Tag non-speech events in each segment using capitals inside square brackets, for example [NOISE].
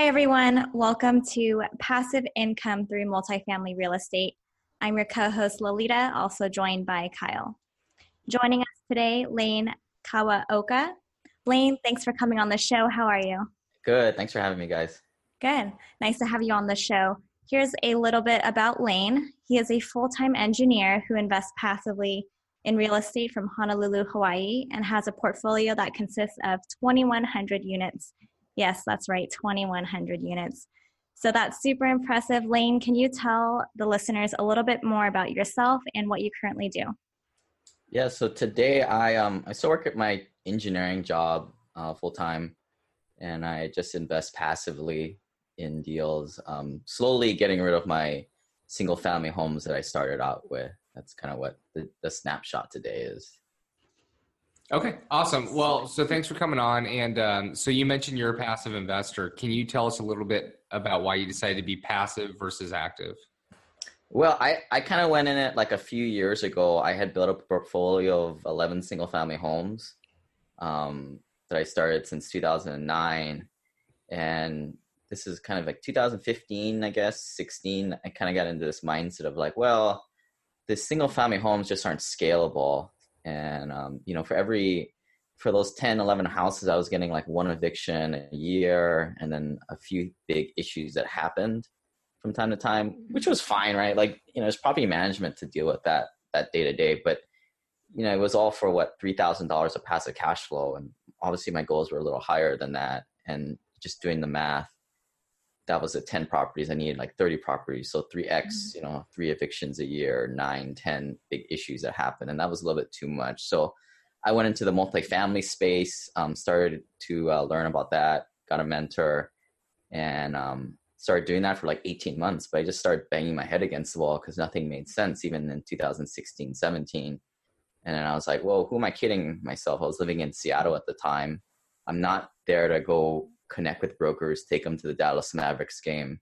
Hi, everyone. Welcome to Passive Income Through Multifamily Real Estate. I'm your co host, Lolita, also joined by Kyle. Joining us today, Lane Kawaoka. Lane, thanks for coming on the show. How are you? Good. Thanks for having me, guys. Good. Nice to have you on the show. Here's a little bit about Lane. He is a full time engineer who invests passively in real estate from Honolulu, Hawaii, and has a portfolio that consists of 2,100 units Yes, that's right, 2,100 units. So that's super impressive. Lane, can you tell the listeners a little bit more about yourself and what you currently do? Yeah, so today I um I still work at my engineering job uh, full time, and I just invest passively in deals. Um, slowly getting rid of my single family homes that I started out with. That's kind of what the, the snapshot today is. Okay, awesome. Well, so thanks for coming on. And um, so you mentioned you're a passive investor. Can you tell us a little bit about why you decided to be passive versus active? Well, I, I kind of went in it like a few years ago. I had built a portfolio of 11 single family homes um, that I started since 2009. And this is kind of like 2015, I guess, 16. I kind of got into this mindset of like, well, the single family homes just aren't scalable and um, you know for every for those 10 11 houses i was getting like one eviction a year and then a few big issues that happened from time to time which was fine right? Like you know it's property management to deal with that that day to day but you know it was all for what $3000 of passive cash flow and obviously my goals were a little higher than that and just doing the math that was at 10 properties i needed like 30 properties. So 3x mm-hmm. you know three evictions a year 9 10 big issues that happened and that was a little bit too much. So i went into the multifamily space um, started to uh, learn about that got a mentor and um, started doing that for like 18 months but i just started banging my head against the wall because nothing made sense even in 2016 17 and then i was like well who am i kidding myself? I was living in seattle at the time. I'm not there to go connect with brokers, take them to the Dallas Mavericks game,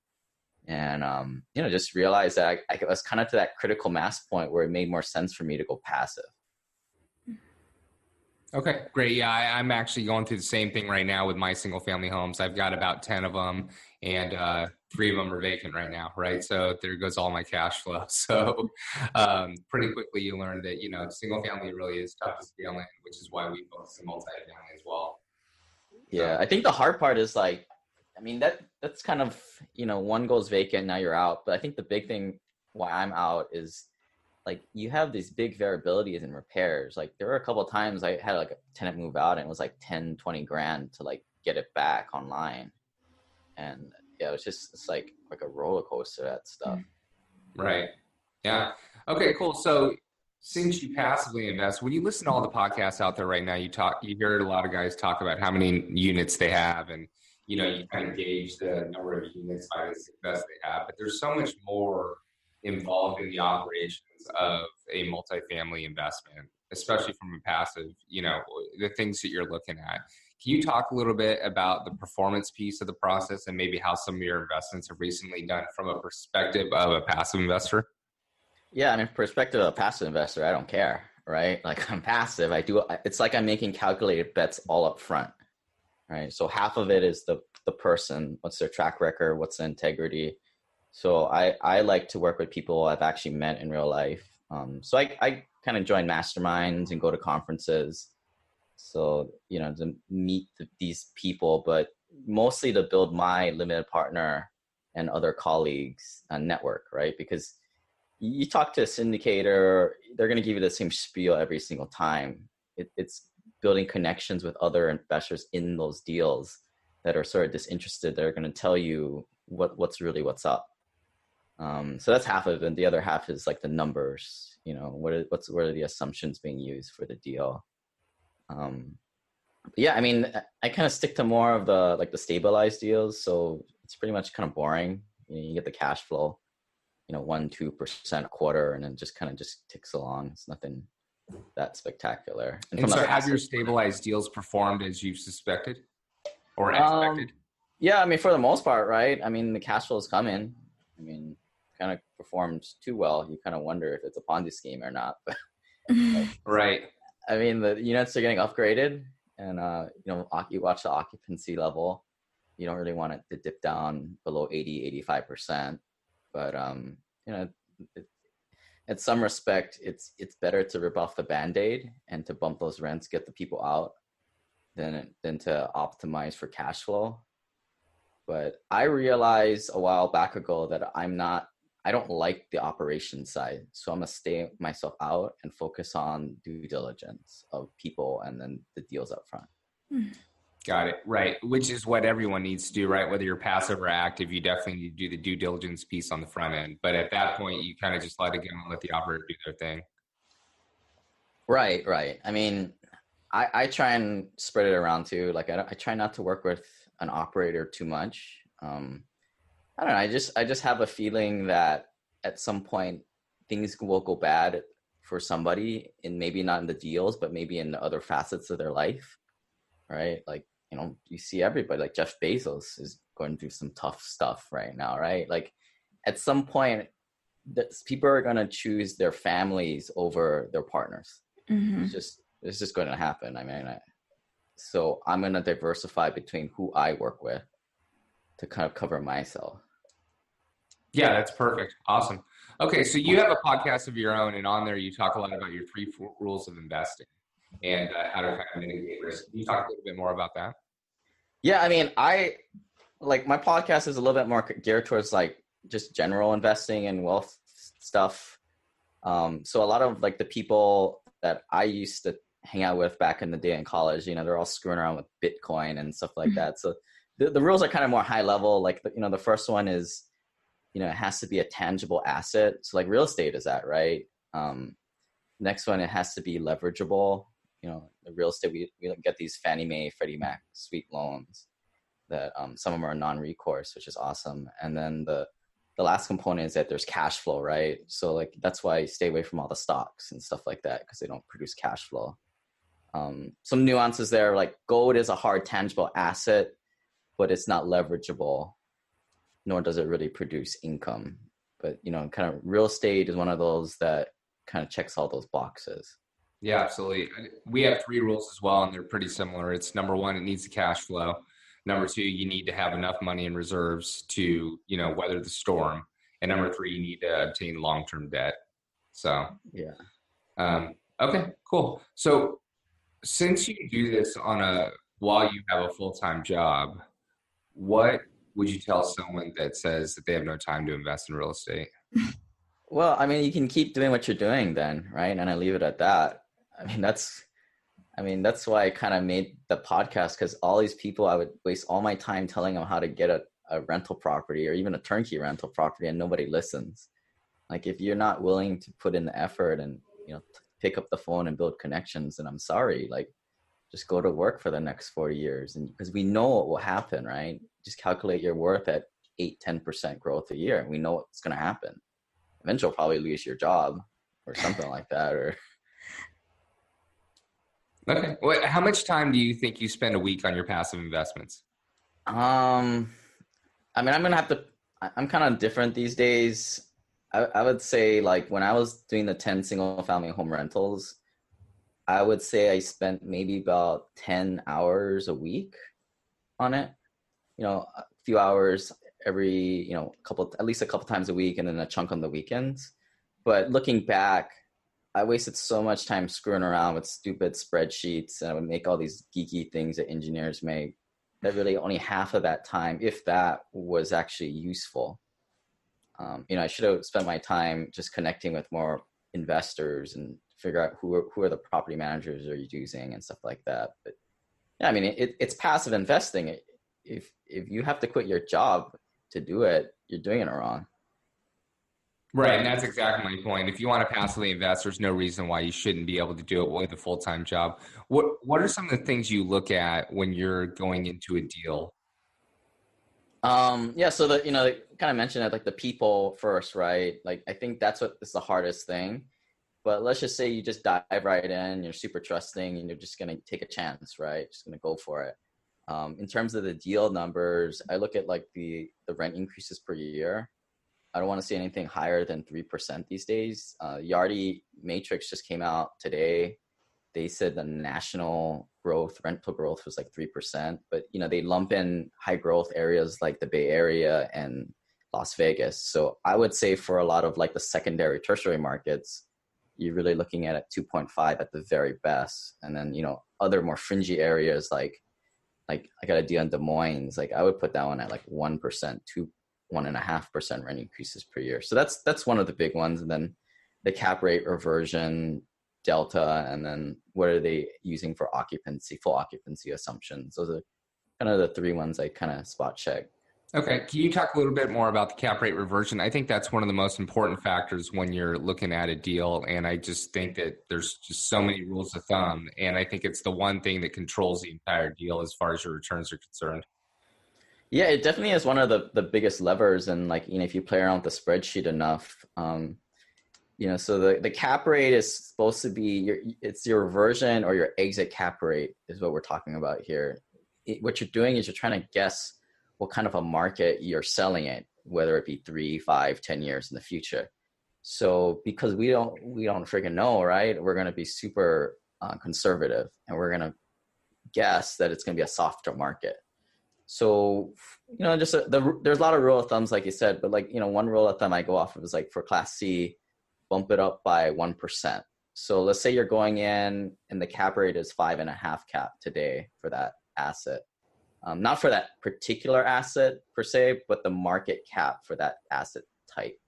and um, you know just realize that I, I was kind of to that critical mass point where it made more sense for me to go passive. Okay, great. Yeah, I, am actually going through the same thing right now with my single family homes. I've got about 10 of them, and uh, three of them are vacant right now, right? So there goes all my cash flow. [LAUGHS] So um, pretty quickly, you learn that, you know, single family really is tough to scale in, which is why we focus on multifamily as well. Yeah, I think the hard part is like, I mean that that's kind of you know one goes vacant now you're out, but I think the big thing why I'm out is like you have these big variabilities in repairs. Like there were a couple times I had like a tenant move out and it was like 10, 20 grand to like get it back online, and yeah, it was just it's like like a roller coaster that stuff. Mm. Right. Yeah. Okay. Cool. So since you passively invest, when you listen to all the podcasts out there right now, you talk, you hear a lot of guys talk about how many units they have, and you know, you kind of gauge the number of units by the success they have. But there's so much more involved in the operations of a multifamily investment, especially from a passive. You know, the things that you're looking at. Can you talk a little bit about the performance piece of the process and maybe how some of your investments have recently done from a perspective of a passive investor? Yeah, I mean, perspective of a passive investor, I don't care, right? [LAUGHS] Like I'm passive. I do. It's like I'm making calculated bets all up front, right? So half of it is the the person, what's their track record, what's the integrity. So I I like to work with people I've actually met in real life. Um, so I I kind of join masterminds and go to conferences. So you know to meet the, these people, but mostly to build my limited partner and other colleagues uh, network, right? Because you talk to a syndicator, they're going to give you the same spiel every single time. It, it's building connections with other investors in those deals that are sort of disinterested. They're going to tell you what what's really what's up. Um, so that's half of it. The other half is like the numbers. You know, what are, what's what are the assumptions being used for the deal? Um, yeah, I mean, I kind of stick to more of the like the stabilized deals, so it's pretty much kind of boring. You, know, you get the cash flow, you know, one two percent a quarter, and then just kind of just ticks along. It's nothing that spectacular. And, and so, have your stabilized deals performed as you suspected or um, expected? Um, yeah, I mean, for the most part, right? I mean, the cash flows come in. I mean, kind of performed too well. You kind of wonder if it's a Ponzi scheme or not. [LAUGHS] [LAUGHS] right. I mean, the units are getting upgraded, and uh, you know, you watch the occupancy level. You don't really want it to dip down below 80, 85 percent, but um, you know, it, in some respect, it's it's better to rip off the band-aid and to bump those rents, get the people out, than than to optimize for cash flow. But I realized a while back ago that I'm not I don't like the operation side. So I'm gonna stay myself out and focus on due diligence of people and then the deals up front. Hmm. Got it. Right. Which is what everyone needs to do, right? Whether you're passive or active, you definitely need to do the due diligence piece on the front end. But at that point, you kind of just let it go and let the operator do their thing. Right, right. I mean, I, I try and spread it around too. Like I, I try not to work with an operator too much. Um, I don't know. I just I just have a feeling that at some point things will go bad for somebody, and maybe not in the deals, but maybe in the other facets of their life, right? Like you know, you see everybody. Like Jeff Bezos is going through some tough stuff right now, right? Like at some point, people are going to choose their families over their partners. Mm-hmm. It's just it's just going to happen. I mean, I, so I'm going to diversify between who I work with to kind of cover myself. Yeah, that's perfect. Awesome. Okay, so you have a podcast of your own, and on there you talk a lot about your three rules of investing and uh, how to kind of mitigate risk. Can you talk a little bit more about that? Yeah, I mean, I like my podcast is a little bit more geared towards like just general investing and wealth stuff. Um, so a lot of like the people that I used to hang out with back in the day in college, you know, they're all screwing around with Bitcoin and stuff like mm-hmm. that. So the, the rules are kind of more high level. Like, you know, the first one is you know, it has to be a tangible asset. So like real estate is that, right? Um, next one, it has to be leverageable. You know, the real estate, we, we get these Fannie Mae, Freddie Mac sweet loans that um, some of them are non-recourse, which is awesome. And then the, the last component is that there's cash flow, right? So like, that's why stay away from all the stocks and stuff like that, because they don't produce cash flow. Um, some nuances there, like gold is a hard tangible asset, but it's not leverageable nor does it really produce income. But you know, kind of real estate is one of those that kind of checks all those boxes. Yeah, absolutely. We have three rules as well, and they're pretty similar. It's number one, it needs the cash flow. Number two, you need to have enough money in reserves to, you know, weather the storm. And number three, you need to obtain long-term debt. So yeah. Um, okay, cool. So since you do this on a while you have a full-time job, what would you tell someone that says that they have no time to invest in real estate? [LAUGHS] Well, I mean, you can keep doing what you're doing then, right? And I leave it at that. I mean, that's, I mean, that's why I kind of made the podcast because all these people, I would waste all my time telling them how to get a, a rental property or even a turnkey rental property, and nobody listens. Like, if you're not willing to put in the effort and you know pick up the phone and build connections, and I'm sorry. Like, just go to work for the next 40 years, and because we know what will happen, right? just calculate your worth at 8 10% growth a year and we know what's going to happen eventually probably lose your job or something like that or okay. How much time do you think you spend a week on your passive investments? Um i mean i'm gonna have to i'm kind of different these days. I, I would say like when i was doing the 10 single family home rentals i would say i spent maybe about 10 hours a week on it. You know a few hours every you know couple at least a couple times a week and then a chunk on the weekends. But looking back i wasted so much time screwing around with stupid spreadsheets and i would make all these geeky things that engineers make that really only half of that time if that was actually useful um, you know i should have spent my time just connecting with more investors and figure out who are, who are the property managers are you using and stuff like that but yeah i mean it, it's passive investing if if you have to quit your job to do it, you're doing it wrong. Right, and that's exactly my point. If you want to passively invest, there's no reason why you shouldn't be able to do it with a full time job. What What are some of the things you look at when you're going into a deal? Um, yeah, so the you know, kind of mentioned it like the people first, right? Like I think that's what is the hardest thing. But let's just say you just dive right in, you're super trusting, and you're just gonna take a chance, right? Just gonna go for it. Um, in terms of the deal numbers, I look at like the the rent increases per year. I don't want to see anything higher than three percent these days. Uh, Yardi Matrix just came out today. They said the national growth, rental growth was like three percent, but you know they lump in high growth areas like the Bay Area and Las Vegas. So I would say for a lot of like the secondary, tertiary markets, you're really looking at it 2.5 at the very best, and then you know other more fringy areas like like I got a deal in Des Moines, like I would put that one at like one percent, two one and a half percent rent increases per year. So that's that's one of the big ones. And then the cap rate reversion delta, and then what are they using for occupancy, full occupancy assumptions? Those are kind of the three ones I kind of spot check. Okay. Can you talk a little bit more about the cap rate reversion? I think that's one of the most important factors when you're looking at a deal. And I just think that there's just so many rules of thumb. And I think it's the one thing that controls the entire deal as far as your returns are concerned. Yeah, it definitely is one of the, the biggest levers. And like, you know, if you play around with the spreadsheet enough, um, you know, so the, the cap rate is supposed to be your, it's your reversion or your exit cap rate is what we're talking about here. It, what you're doing is you're trying to guess what kind of a market you're selling it, whether it be three, five, ten years in the future. So because we don't we don't freaking know, right? We're going to be super uh, conservative, and we're going to guess that it's going to be a softer market. So you know, just a, the, there's a lot of rule of thumbs, like you said, but like you know, one rule of thumb I go off of is like for Class C, bump it up by one percent. So let's say you're going in, and the cap rate is five and a half cap today for that asset um, not for that particular asset per se, but the market cap for that asset type.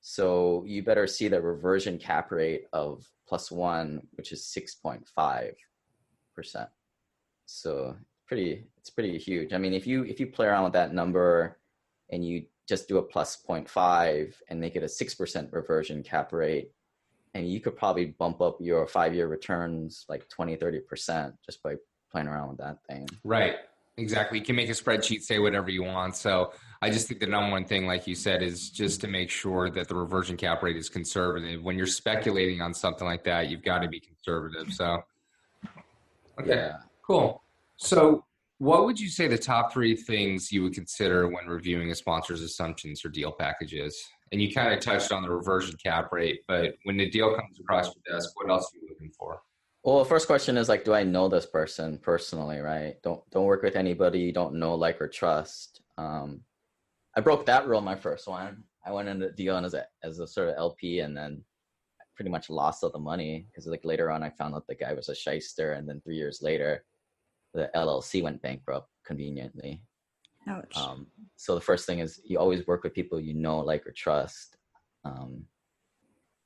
So you better see the reversion cap rate of plus one, which is 6.5%. So pretty, it's pretty huge. I mean, if you, if you play around with that number and you just do a plus 0.5 and make it a 6% reversion cap rate, and you could probably bump up your five year returns like 20, 30% just by playing around with that thing. Right. Exactly. You can make a spreadsheet, say whatever you want. So I just think the number one thing, like you said, is just to make sure that the reversion cap rate is conservative. When you're speculating on something like that, you've got to be conservative. So, okay, yeah. cool. So, what would you say the top three things you would consider when reviewing a sponsor's assumptions or deal packages? And you kind of touched on the reversion cap rate, but when the deal comes across your desk, what else are you looking for? Well, the first question is like, do I know this person personally? Right? Don't don't work with anybody you don't know, like, or trust. Um, I broke that rule my first one. I went into deal as a as a sort of LP, and then pretty much lost all the money because like later on I found out the guy was a shyster, and then three years later, the LLC went bankrupt conveniently. Ouch. Um, so the first thing is you always work with people you know, like, or trust. Um,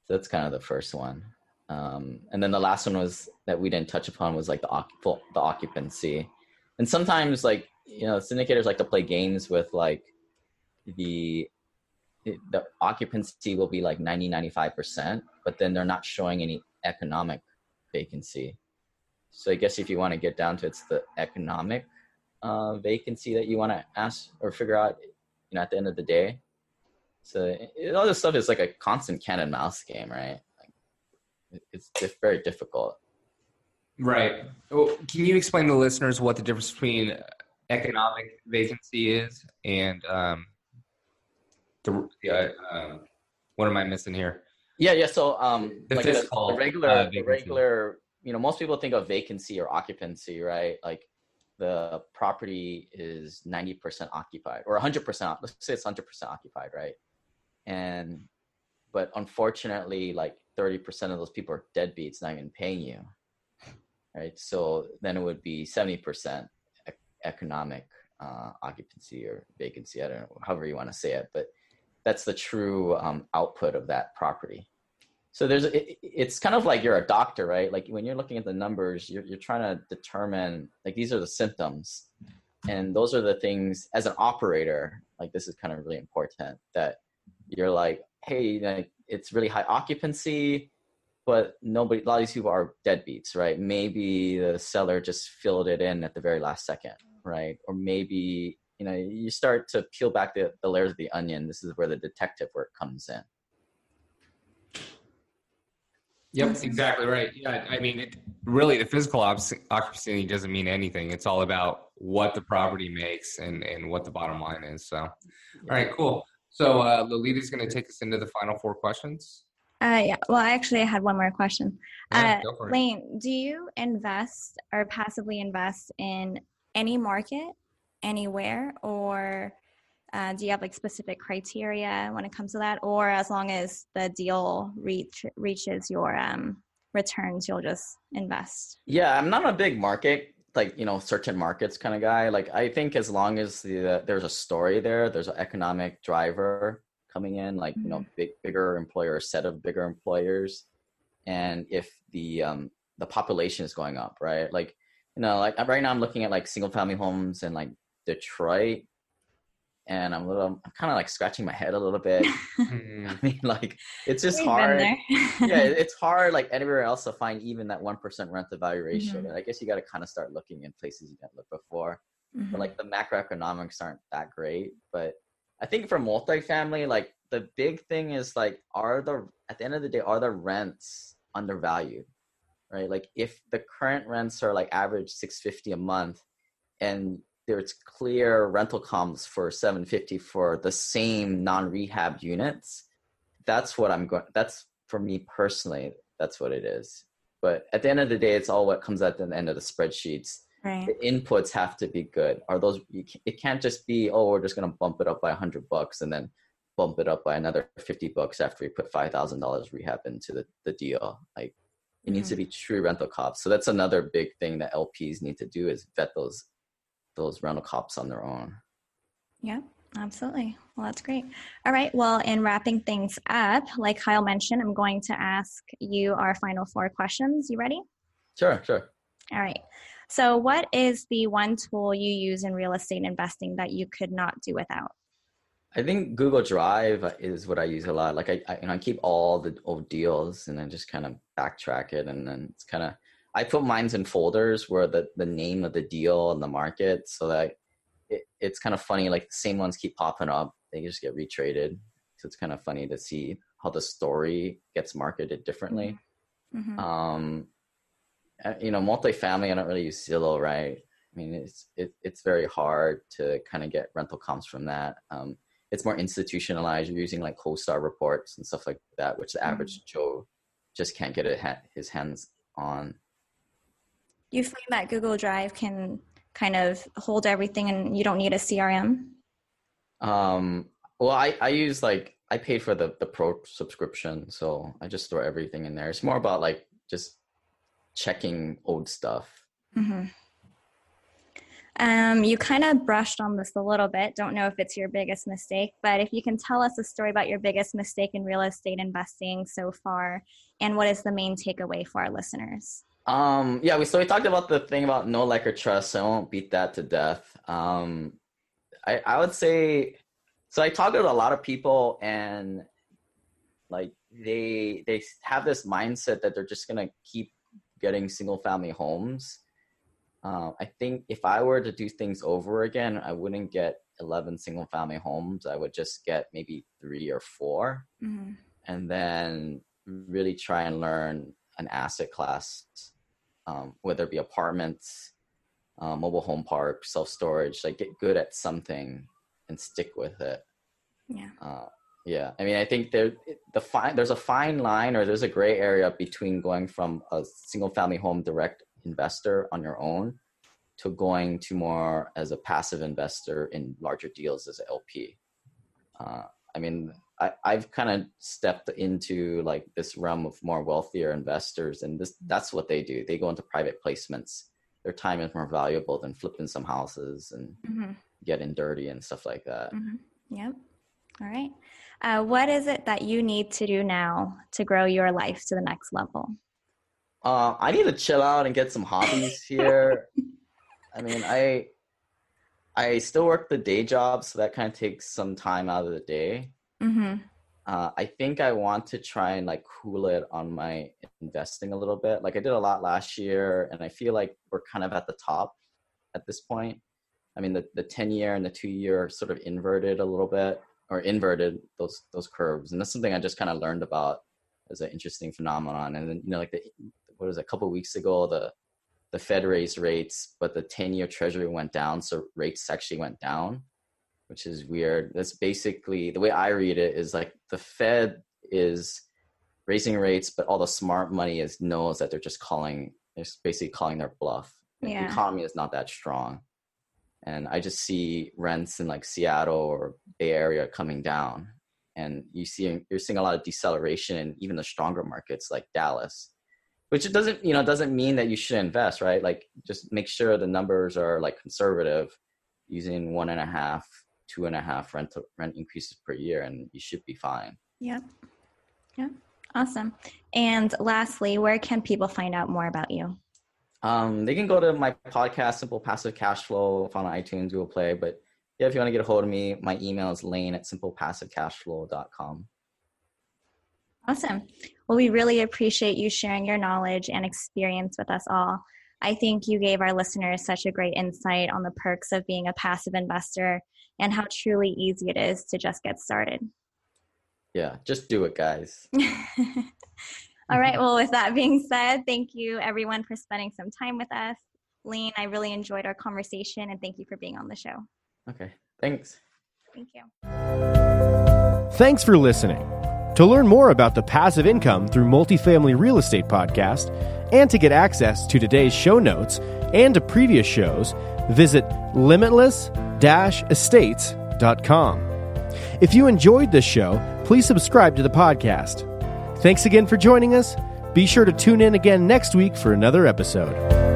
so that's kind of the first one. Um, and then the last one was that we didn't touch upon was like the the occupancy. And sometimes like you know syndicators like to play games with like the the occupancy will be like 90 95% but then they're not showing any economic vacancy so i guess if you want to get down to it's the economic uh, vacancy that you want to ask or figure out you know at the end of the day so it, all this stuff is like a constant cat and mouse game right it's very difficult. Right. Well, can you explain to listeners what the difference between economic vacancy is and um, the uh, uh, what am I missing here? Yeah, yeah. So um, the like the, regular, uh, regular. You know, most people think of vacancy or occupancy, right? Like the property is ninety percent occupied or hundred percent. Let's say it's hundred percent occupied, right? And but unfortunately, like 30% of those people are deadbeats not even paying you right so then it would be 70% economic uh, occupancy or vacancy i don't know however you want to say it but that's the true um, output of that property so there's it, it's kind of like you're a doctor right like when you're looking at the numbers you're, you're trying to determine like these are the symptoms and those are the things as an operator like this is kind of really important that you're like, hey, like, it's really high occupancy, but nobody, a lot of these people are deadbeats, right? Maybe the seller just filled it in at the very last second, right? Or maybe, you know, you start to peel back the, the layers of the onion. This is where the detective work comes in. Yep, exactly right. Yeah, I mean, it, really, the physical occupancy doesn't mean anything. It's all about what the property makes and and what the bottom line is. So, all right, cool. So, uh, Lolita's going to take us into the final four questions. Uh, yeah. Well, I actually had one more question. Yeah, uh, Lane, do you invest or passively invest in any market, anywhere, or uh, do you have like specific criteria when it comes to that, or as long as the deal reach reaches your um, returns, you'll just invest? Yeah, I'm not a big market like you know certain markets kind of guy. Like I think as long as the, there's a story there, there's an economic driver coming in, like you know mm-hmm. big bigger employer, set of bigger employers, and if the um, the population is going up, right? Like you know, like right now I'm looking at like single family homes and like Detroit and I'm a little, I'm kind of like scratching my head a little bit. [LAUGHS] I mean, like it's just We've hard. yeah, [LAUGHS] it's hard like anywhere else to find even that one percent rent to value ratio. Mm-hmm. I guess you got to kind of start looking in places you didn't look before. Mm-hmm. But like the macroeconomics aren't that great. But I think for multifamily, like the big thing is like, are the at the end of the day, are the rents undervalued? Right? Like if the current rents are like average six fifty a month, and there's clear rental comps for 750 for the same non-rehab units. That's what i'm going that's for me personally that's what it is. But at the end of the day it's all what comes at the end of the spreadsheets. Right. the inputs have to be good. Are those it can't just be oh we're just going to bump it up by 100 bucks and then bump it up by another 50 bucks after we put $5000 rehab into the, the deal. Like it needs to mm-hmm. be true rental comps so that's another big thing that lps need to do is vet those those rental comps on their own. Yeah, absolutely. Well, that's great. All right. Well, in wrapping things up, like Kyle mentioned, I'm going to ask you our final four questions. You ready? Sure, sure. All right. So, what is the one tool you use in real estate investing that you could not do without? I think Google Drive is what I use a lot. Like I, I, you know, I keep all the old deals and then just kind of backtrack it, and then it's kind of I put mines in folders where the, the name of the deal and the market so that it, it's kind of funny. Like the same ones keep popping up. They just get retraded. So it's kind of funny to see how the story gets marketed differently. Mm-hmm. Um, you know, multifamily, I don't really use Zillow, right? I mean, it's it, it's very hard to kind of get rental comps from that. Um, it's more institutionalized. You're using like CoStar reports and stuff like that, which the average mm-hmm. Joe just can't get his hands on you find that Google Drive can kind of hold everything and you don't need a CRM? Um, well, I, I use like, I paid for the, the pro subscription. So I just store everything in there. It's more about like just checking old stuff. Mm-hmm. Um, you kind of brushed on this a little bit. Don't know if it's your biggest mistake, but if you can tell us a story about your biggest mistake in real estate investing so far, and what is the main takeaway for our listeners? Um, yeah, we so we talked about the thing about no like or trust, so I won't beat that to death. Um, I I would say so. I talked to a lot of people, and like they they have this mindset that they're just gonna keep getting single family homes. Uh, I think if I were to do things over again, I wouldn't get 11 single family homes. I would just get maybe three or 4 mm-hmm. and then really try and learn an asset class um, whether it be apartments, uh, mobile home park, self storage. Like get good at something and stick with it. Yeah. Uh, yeah. I mean, I think there the fine there's a fine line or there's a gray area between going from a single family home direct investor on your own to going to more as a passive investor in larger deals as an LP. Uh, I mean, I, I've kind of stepped into like this realm of more wealthier investors, and this that's what they do. They go into private placements. Their time is more valuable than flipping some houses and mm-hmm. getting dirty and stuff like that. Mm-hmm. Yep. All right. Uh, what is it that you need to do now to grow your life to the next level? Uh, I need to chill out and get some hobbies [LAUGHS] here. I mean, I I still work the day job, so that kind of takes some time out of the day. Mm-hmm. uh, I think I want to try and like cool it on my investing a little bit. Like I did a lot last year, and I feel like we're kind of at the top at this point. I mean, the the ten year and the two year sort of inverted a little bit, or inverted those those curves, and that's something I just kind of learned about as an interesting phenomenon. And then you know, like the what was it, a couple weeks ago, the the Fed raised rates, but the ten year Treasury went down, so rates actually went down which is weird. That's basically the way I read it is like the Fed is raising rates, but all the smart money is knows that they're just calling, they're basically calling their bluff. Yeah. The economy is not that strong. And I just see rents in like Seattle or Bay Area coming down. And you see you're seeing a lot of deceleration in even the stronger markets like Dallas. Which it doesn't, you know, doesn't mean that you should invest, right? Like just make sure the numbers are like conservative using one and a half two and a half rent rent increases per year, and you should be fine. yeah Yeah. Awesome. And lastly, where can people find out more about you? Um, they can go to my podcast, Simple Passive Cash Flow, found on iTunes, Google Play. But yeah, if you want to get a hold of me, my email is lane at simplepassivecashflow.com. Awesome. Well, we really appreciate you sharing your knowledge and experience with us all. I think you gave our listeners such a great insight on the perks of being a passive investor and how truly easy it is to just get started. Yeah, just do it, guys. [LAUGHS] All right. Well, with that being said, thank you everyone for spending some time with us. Lane, I really enjoyed our conversation and thank you for being on the show. Okay. Thanks. Thank you. Thanks for listening. To learn more about the passive income through multifamily real estate podcast and to get access to today's show notes and to previous shows, visit limitless estates.com. If you enjoyed this show, please subscribe to the podcast. Thanks again for joining us. Be sure to tune in again next week for another episode.